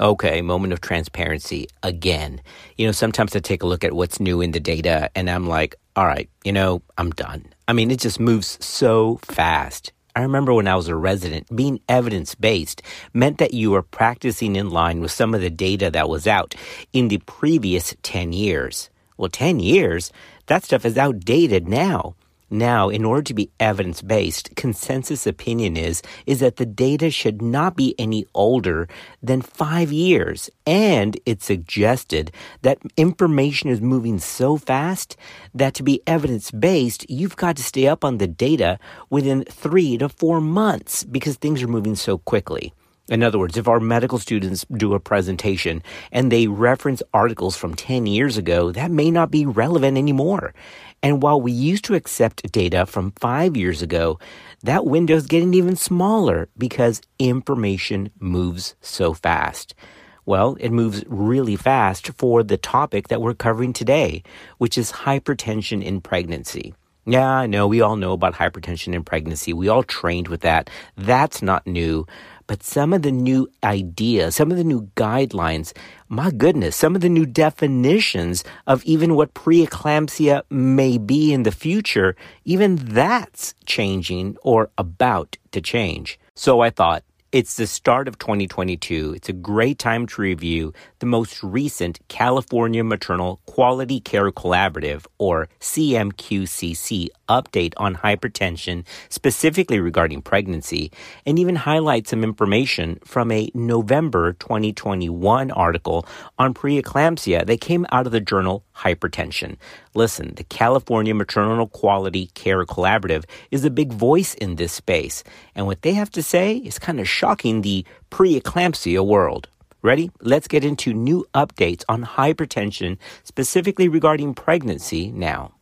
Okay, moment of transparency again. You know, sometimes I take a look at what's new in the data and I'm like, all right, you know, I'm done. I mean, it just moves so fast. I remember when I was a resident, being evidence based meant that you were practicing in line with some of the data that was out in the previous 10 years. Well, 10 years? That stuff is outdated now. Now, in order to be evidence based, consensus opinion is, is that the data should not be any older than five years. And it's suggested that information is moving so fast that to be evidence based, you've got to stay up on the data within three to four months because things are moving so quickly. In other words, if our medical students do a presentation and they reference articles from 10 years ago, that may not be relevant anymore. And while we used to accept data from five years ago, that window is getting even smaller because information moves so fast. Well, it moves really fast for the topic that we're covering today, which is hypertension in pregnancy. Yeah, I know we all know about hypertension in pregnancy. We all trained with that. That's not new. But some of the new ideas, some of the new guidelines, my goodness, some of the new definitions of even what preeclampsia may be in the future, even that's changing or about to change. So I thought, it's the start of 2022. It's a great time to review the most recent California Maternal Quality Care Collaborative, or CMQCC, update on hypertension, specifically regarding pregnancy, and even highlight some information from a November 2021 article on preeclampsia that came out of the journal Hypertension. Listen, the California Maternal Quality Care Collaborative is a big voice in this space, and what they have to say is kind of shocking the preeclampsia world. Ready? Let's get into new updates on hypertension, specifically regarding pregnancy now.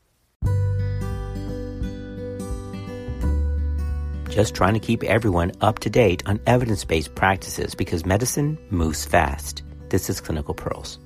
Just trying to keep everyone up to date on evidence based practices because medicine moves fast. This is Clinical Pearls.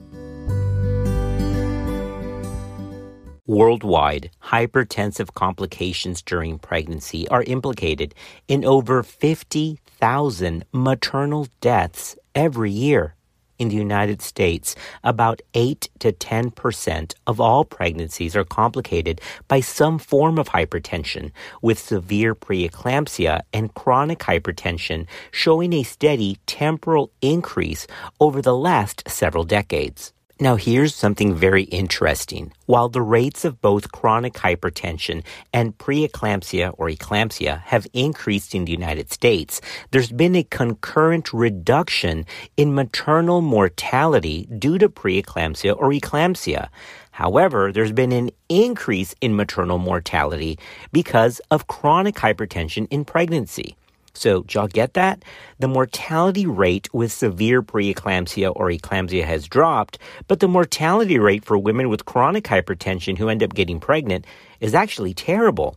Worldwide, hypertensive complications during pregnancy are implicated in over 50,000 maternal deaths every year. In the United States, about 8 to 10% of all pregnancies are complicated by some form of hypertension, with severe preeclampsia and chronic hypertension showing a steady temporal increase over the last several decades. Now, here's something very interesting. While the rates of both chronic hypertension and preeclampsia or eclampsia have increased in the United States, there's been a concurrent reduction in maternal mortality due to preeclampsia or eclampsia. However, there's been an increase in maternal mortality because of chronic hypertension in pregnancy. So, y'all get that? The mortality rate with severe preeclampsia or eclampsia has dropped, but the mortality rate for women with chronic hypertension who end up getting pregnant is actually terrible.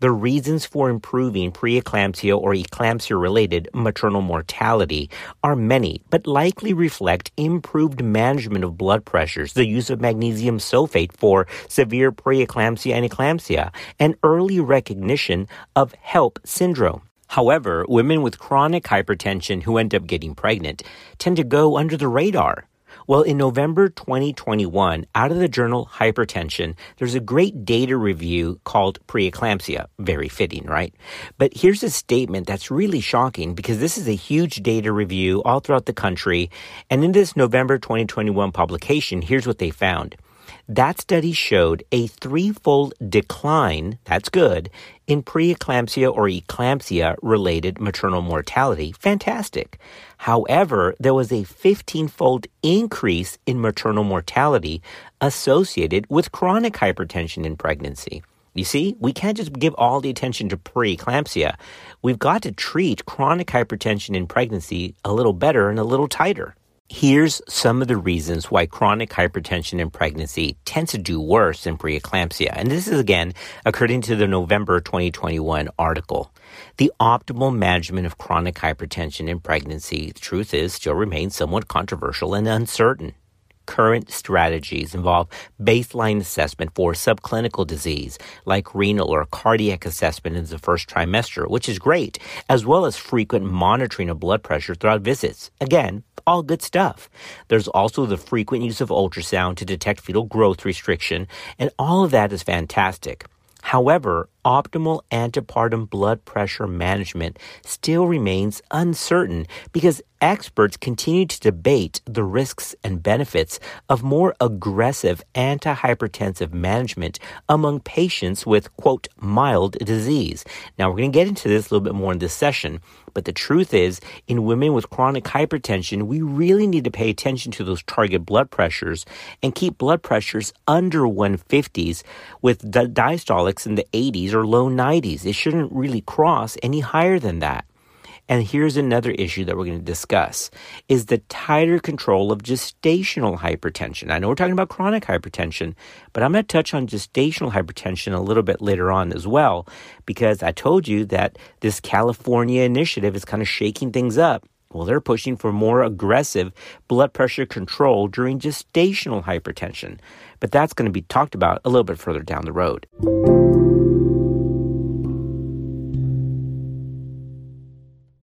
The reasons for improving preeclampsia or eclampsia related maternal mortality are many, but likely reflect improved management of blood pressures, the use of magnesium sulfate for severe preeclampsia and eclampsia, and early recognition of HELLP syndrome. However, women with chronic hypertension who end up getting pregnant tend to go under the radar. Well, in November 2021, out of the journal Hypertension, there's a great data review called Preeclampsia. Very fitting, right? But here's a statement that's really shocking because this is a huge data review all throughout the country. And in this November 2021 publication, here's what they found. That study showed a threefold decline, that's good, in preeclampsia or eclampsia related maternal mortality. Fantastic. However, there was a 15 fold increase in maternal mortality associated with chronic hypertension in pregnancy. You see, we can't just give all the attention to preeclampsia. We've got to treat chronic hypertension in pregnancy a little better and a little tighter. Here's some of the reasons why chronic hypertension in pregnancy tends to do worse than preeclampsia. And this is again according to the November 2021 article. The optimal management of chronic hypertension in pregnancy, the truth is, still remains somewhat controversial and uncertain. Current strategies involve baseline assessment for subclinical disease, like renal or cardiac assessment in the first trimester, which is great, as well as frequent monitoring of blood pressure throughout visits. Again, all good stuff. There's also the frequent use of ultrasound to detect fetal growth restriction, and all of that is fantastic. However, optimal antepartum blood pressure management still remains uncertain because experts continue to debate the risks and benefits of more aggressive antihypertensive management among patients with, quote, mild disease. Now, we're going to get into this a little bit more in this session, but the truth is, in women with chronic hypertension, we really need to pay attention to those target blood pressures and keep blood pressures under 150s with diastolics in the 80s or low 90s. It shouldn't really cross any higher than that. And here's another issue that we're going to discuss is the tighter control of gestational hypertension. I know we're talking about chronic hypertension, but I'm going to touch on gestational hypertension a little bit later on as well because I told you that this California initiative is kind of shaking things up. Well, they're pushing for more aggressive blood pressure control during gestational hypertension. But that's going to be talked about a little bit further down the road.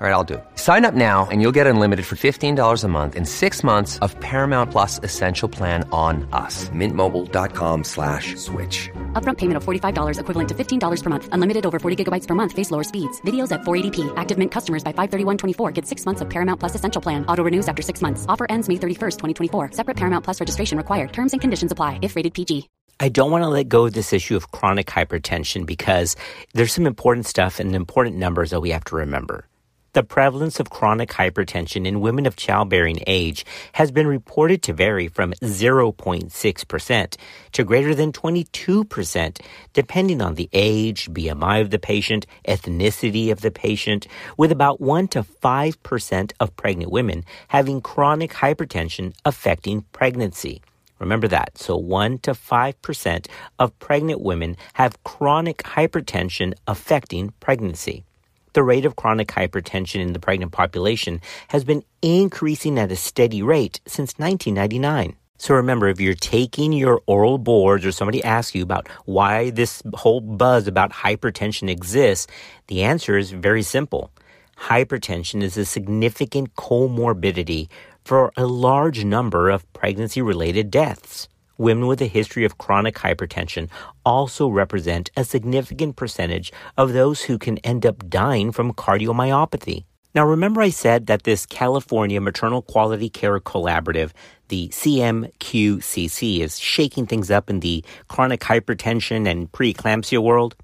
All right, I'll do it. Sign up now and you'll get unlimited for $15 a month in six months of Paramount Plus Essential Plan on us. Mintmobile.com slash switch. Upfront payment of $45 equivalent to $15 per month. Unlimited over 40 gigabytes per month. Face lower speeds. Videos at 480p. Active Mint customers by 531.24 get six months of Paramount Plus Essential Plan. Auto renews after six months. Offer ends May 31st, 2024. Separate Paramount Plus registration required. Terms and conditions apply if rated PG. I don't want to let go of this issue of chronic hypertension because there's some important stuff and important numbers that we have to remember. The prevalence of chronic hypertension in women of childbearing age has been reported to vary from 0.6% to greater than 22%, depending on the age, BMI of the patient, ethnicity of the patient, with about 1 to 5% of pregnant women having chronic hypertension affecting pregnancy. Remember that. So 1 to 5% of pregnant women have chronic hypertension affecting pregnancy the rate of chronic hypertension in the pregnant population has been increasing at a steady rate since 1999. So remember, if you're taking your oral boards or somebody asks you about why this whole buzz about hypertension exists, the answer is very simple. Hypertension is a significant comorbidity for a large number of pregnancy related deaths women with a history of chronic hypertension also represent a significant percentage of those who can end up dying from cardiomyopathy. Now, remember I said that this California Maternal Quality Care Collaborative, the CMQCC, is shaking things up in the chronic hypertension and preeclampsia world?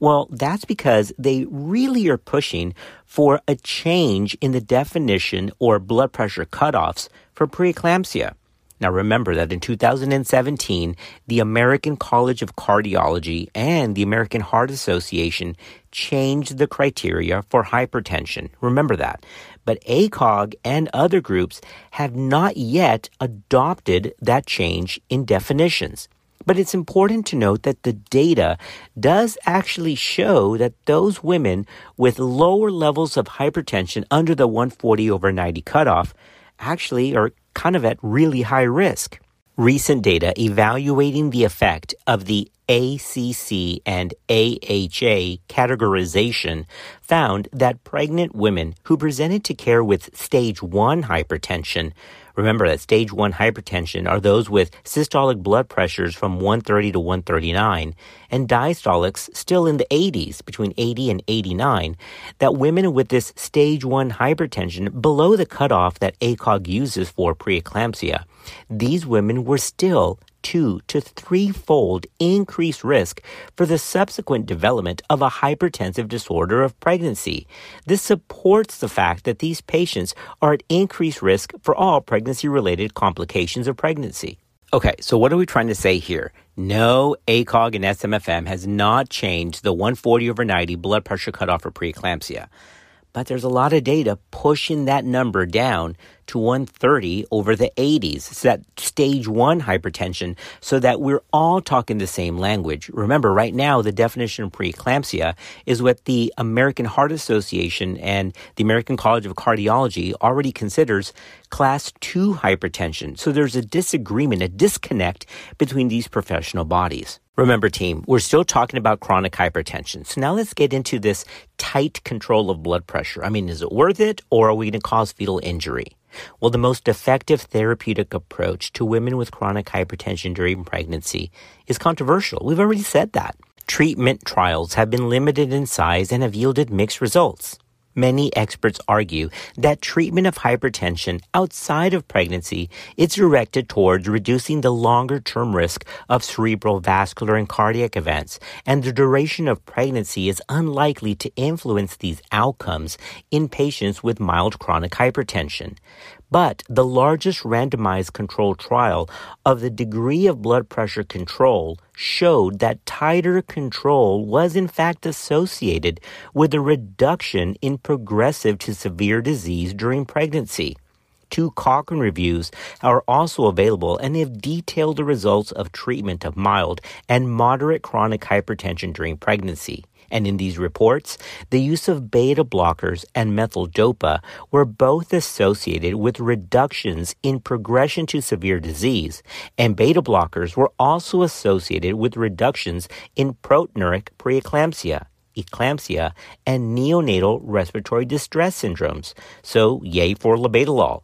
Well, that's because they really are pushing for a change in the definition or blood pressure cutoffs for preeclampsia. Now remember that in 2017, the American College of Cardiology and the American Heart Association changed the criteria for hypertension. Remember that. But ACOG and other groups have not yet adopted that change in definitions. But it's important to note that the data does actually show that those women with lower levels of hypertension under the 140 over 90 cutoff actually are kind of at really high risk. Recent data evaluating the effect of the ACC and AHA categorization found that pregnant women who presented to care with stage 1 hypertension Remember that stage 1 hypertension are those with systolic blood pressures from 130 to 139 and diastolics still in the 80s, between 80 and 89, that women with this stage 1 hypertension below the cutoff that ACOG uses for preeclampsia, these women were still two to threefold increased risk for the subsequent development of a hypertensive disorder of pregnancy. This supports the fact that these patients are at increased risk for all pregnancy related complications of pregnancy. Okay, so what are we trying to say here? No, ACOG and SMFM has not changed the 140 over 90 blood pressure cutoff for preeclampsia. But there's a lot of data pushing that number down to 130 over the 80s. It's that stage one hypertension so that we're all talking the same language. Remember, right now, the definition of preeclampsia is what the American Heart Association and the American College of Cardiology already considers class 2 hypertension. So there's a disagreement, a disconnect between these professional bodies. Remember, team, we're still talking about chronic hypertension. So now let's get into this tight control of blood pressure. I mean, is it worth it or are we going to cause fetal injury? Well, the most effective therapeutic approach to women with chronic hypertension during pregnancy is controversial. We've already said that. Treatment trials have been limited in size and have yielded mixed results. Many experts argue that treatment of hypertension outside of pregnancy is directed towards reducing the longer term risk of cerebral vascular and cardiac events, and the duration of pregnancy is unlikely to influence these outcomes in patients with mild chronic hypertension. But the largest randomized controlled trial of the degree of blood pressure control showed that tighter control was in fact associated with a reduction in progressive to severe disease during pregnancy. Two Cochrane reviews are also available and they have detailed the results of treatment of mild and moderate chronic hypertension during pregnancy. And in these reports, the use of beta blockers and methyl dopa were both associated with reductions in progression to severe disease, and beta blockers were also associated with reductions in proteinuric preeclampsia eclampsia, and neonatal respiratory distress syndromes. So, yay for labetalol.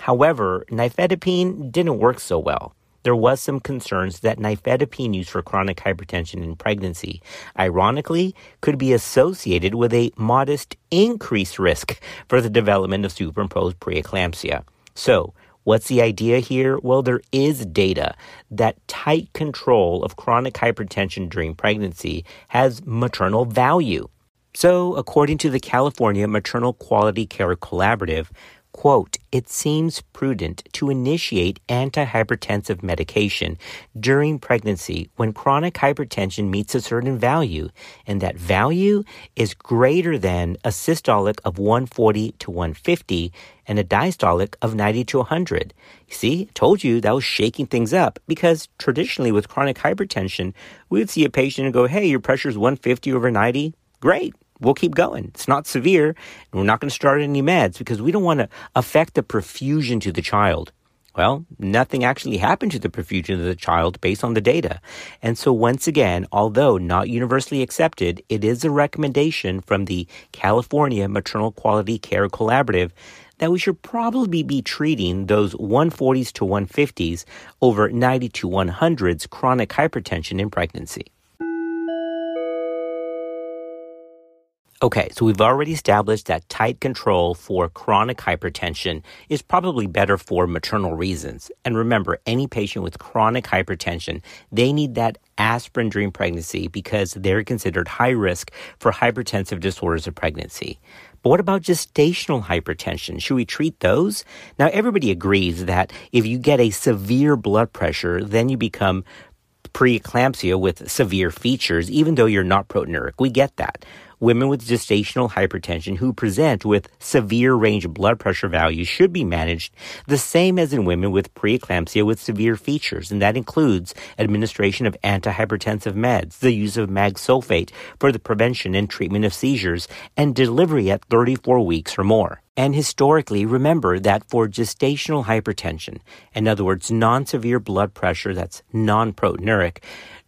However, nifedipine didn't work so well there was some concerns that nifedipine use for chronic hypertension in pregnancy, ironically, could be associated with a modest increased risk for the development of superimposed preeclampsia. So, What's the idea here? Well, there is data that tight control of chronic hypertension during pregnancy has maternal value. So, according to the California Maternal Quality Care Collaborative, quote, it seems prudent to initiate antihypertensive medication during pregnancy when chronic hypertension meets a certain value, and that value is greater than a systolic of 140 to 150 and a diastolic of 90 to 100. See, told you that was shaking things up because traditionally with chronic hypertension, we would see a patient and go, hey, your pressure is 150 over 90. Great we'll keep going. It's not severe, we're not going to start any meds because we don't want to affect the perfusion to the child. Well, nothing actually happened to the perfusion of the child based on the data. And so, once again, although not universally accepted, it is a recommendation from the California Maternal Quality Care Collaborative that we should probably be treating those 140s to 150s over 90 to 100s chronic hypertension in pregnancy. Okay, so we've already established that tight control for chronic hypertension is probably better for maternal reasons. And remember, any patient with chronic hypertension, they need that aspirin during pregnancy because they're considered high risk for hypertensive disorders of pregnancy. But what about gestational hypertension? Should we treat those? Now, everybody agrees that if you get a severe blood pressure, then you become preeclampsia with severe features, even though you're not proteinuric. We get that women with gestational hypertension who present with severe range blood pressure values should be managed the same as in women with preeclampsia with severe features, and that includes administration of antihypertensive meds, the use of mag sulfate for the prevention and treatment of seizures, and delivery at 34 weeks or more. And historically, remember that for gestational hypertension, in other words, non severe blood pressure that's non proteinuric,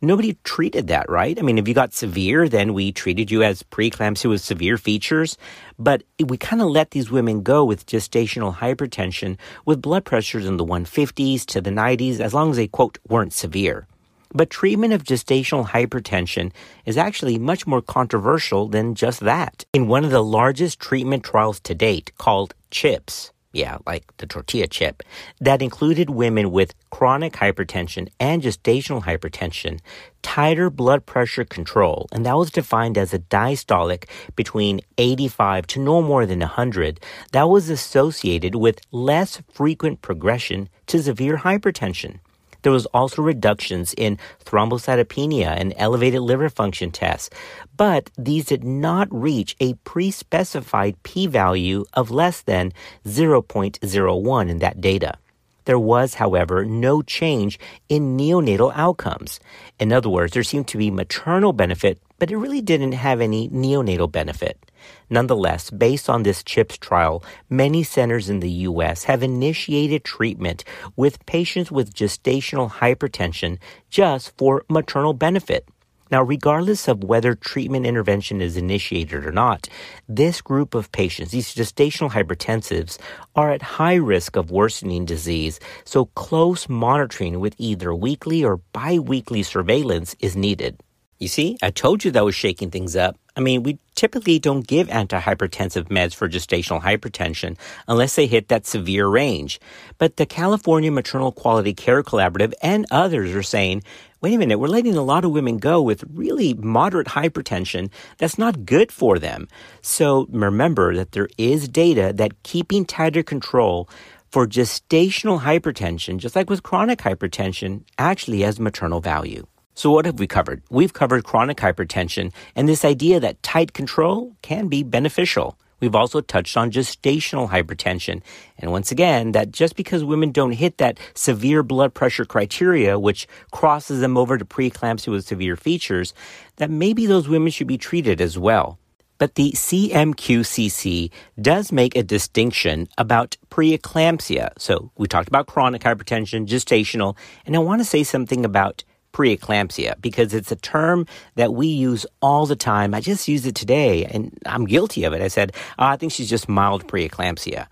nobody treated that, right? I mean, if you got severe, then we treated you as preeclampsia with severe features. But we kind of let these women go with gestational hypertension with blood pressures in the 150s to the 90s, as long as they, quote, weren't severe. But treatment of gestational hypertension is actually much more controversial than just that. In one of the largest treatment trials to date, called CHIPS, yeah, like the tortilla chip, that included women with chronic hypertension and gestational hypertension, tighter blood pressure control, and that was defined as a diastolic between 85 to no more than 100, that was associated with less frequent progression to severe hypertension. There was also reductions in thrombocytopenia and elevated liver function tests, but these did not reach a pre-specified p-value of less than 0.01 in that data. There was, however, no change in neonatal outcomes. In other words, there seemed to be maternal benefit, but it really didn't have any neonatal benefit. Nonetheless, based on this CHIPS trial, many centers in the U.S. have initiated treatment with patients with gestational hypertension just for maternal benefit. Now, regardless of whether treatment intervention is initiated or not, this group of patients, these gestational hypertensives, are at high risk of worsening disease, so close monitoring with either weekly or biweekly surveillance is needed. You see, I told you that was shaking things up. I mean, we typically don't give antihypertensive meds for gestational hypertension unless they hit that severe range. But the California Maternal Quality Care Collaborative and others are saying, wait a minute, we're letting a lot of women go with really moderate hypertension. That's not good for them. So remember that there is data that keeping tighter control for gestational hypertension, just like with chronic hypertension, actually has maternal value. So, what have we covered? We've covered chronic hypertension and this idea that tight control can be beneficial. We've also touched on gestational hypertension. And once again, that just because women don't hit that severe blood pressure criteria, which crosses them over to preeclampsia with severe features, that maybe those women should be treated as well. But the CMQCC does make a distinction about preeclampsia. So we talked about chronic hypertension, gestational, and I want to say something about preeclampsia because it's a term that we use all the time. I just used it today and I'm guilty of it. I said, oh, I think she's just mild preeclampsia.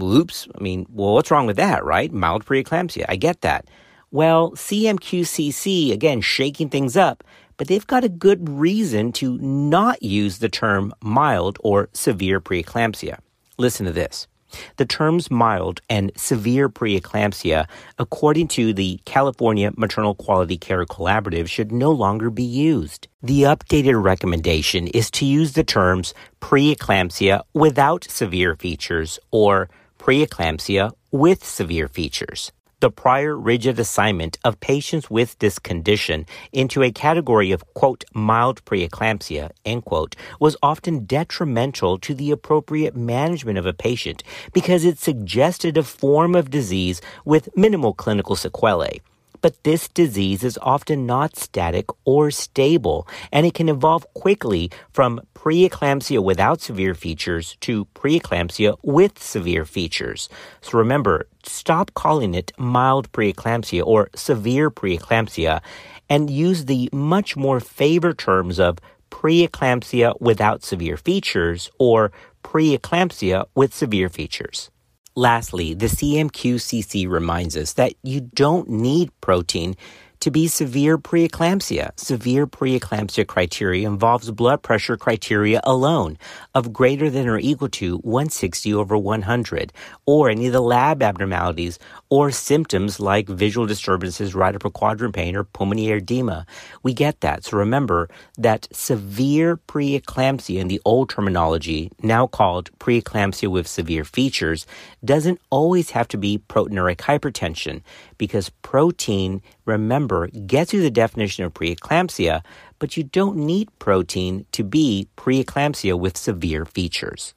Oops. I mean, well, what's wrong with that, right? Mild preeclampsia. I get that. Well, CMQCC, again, shaking things up, but they've got a good reason to not use the term mild or severe preeclampsia. Listen to this. The terms mild and severe preeclampsia, according to the California Maternal Quality Care Collaborative, should no longer be used. The updated recommendation is to use the terms preeclampsia without severe features or preeclampsia with severe features the prior rigid assignment of patients with this condition into a category of, quote, mild preeclampsia, end quote, was often detrimental to the appropriate management of a patient because it suggested a form of disease with minimal clinical sequelae. But this disease is often not static or stable, and it can evolve quickly from preeclampsia without severe features to preeclampsia with severe features. So remember, stop calling it mild preeclampsia or severe preeclampsia and use the much more favored terms of preeclampsia without severe features or preeclampsia with severe features. Lastly, the CMQCC reminds us that you don't need protein to be severe preeclampsia. Severe preeclampsia criteria involves blood pressure criteria alone of greater than or equal to 160 over 100, or any of the lab abnormalities or symptoms like visual disturbances, right upper quadrant pain, or pulmonary edema. We get that. So remember that severe preeclampsia in the old terminology, now called preeclampsia with severe features, doesn't always have to be proteinuric hypertension because protein, remember, gets you the definition of preeclampsia, but you don't need protein to be preeclampsia with severe features.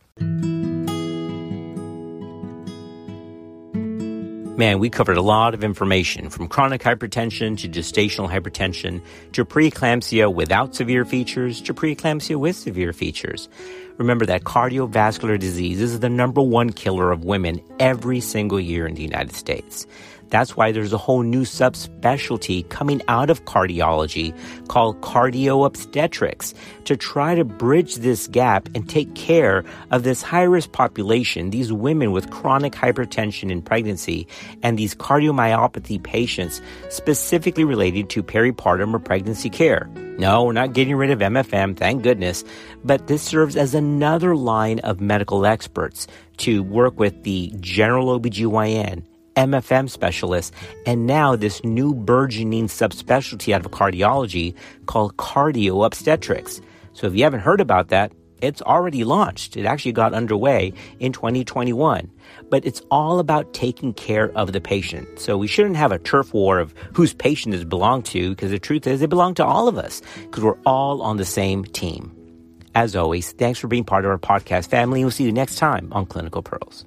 Man, we covered a lot of information from chronic hypertension to gestational hypertension to preeclampsia without severe features to preeclampsia with severe features. Remember that cardiovascular disease is the number one killer of women every single year in the United States. That's why there's a whole new subspecialty coming out of cardiology called cardio obstetrics to try to bridge this gap and take care of this high risk population, these women with chronic hypertension in pregnancy and these cardiomyopathy patients specifically related to peripartum or pregnancy care. No, we're not getting rid of MFM, thank goodness, but this serves as another line of medical experts to work with the general OBGYN MFM specialist, and now this new burgeoning subspecialty out of cardiology called cardio obstetrics. So if you haven't heard about that, It's already launched. It actually got underway in 2021. But it's all about taking care of the patient. So we shouldn't have a turf war of whose patient does belong to, because the truth is they belong to all of us, because we're all on the same team. As always, thanks for being part of our podcast family. We'll see you next time on Clinical Pearls.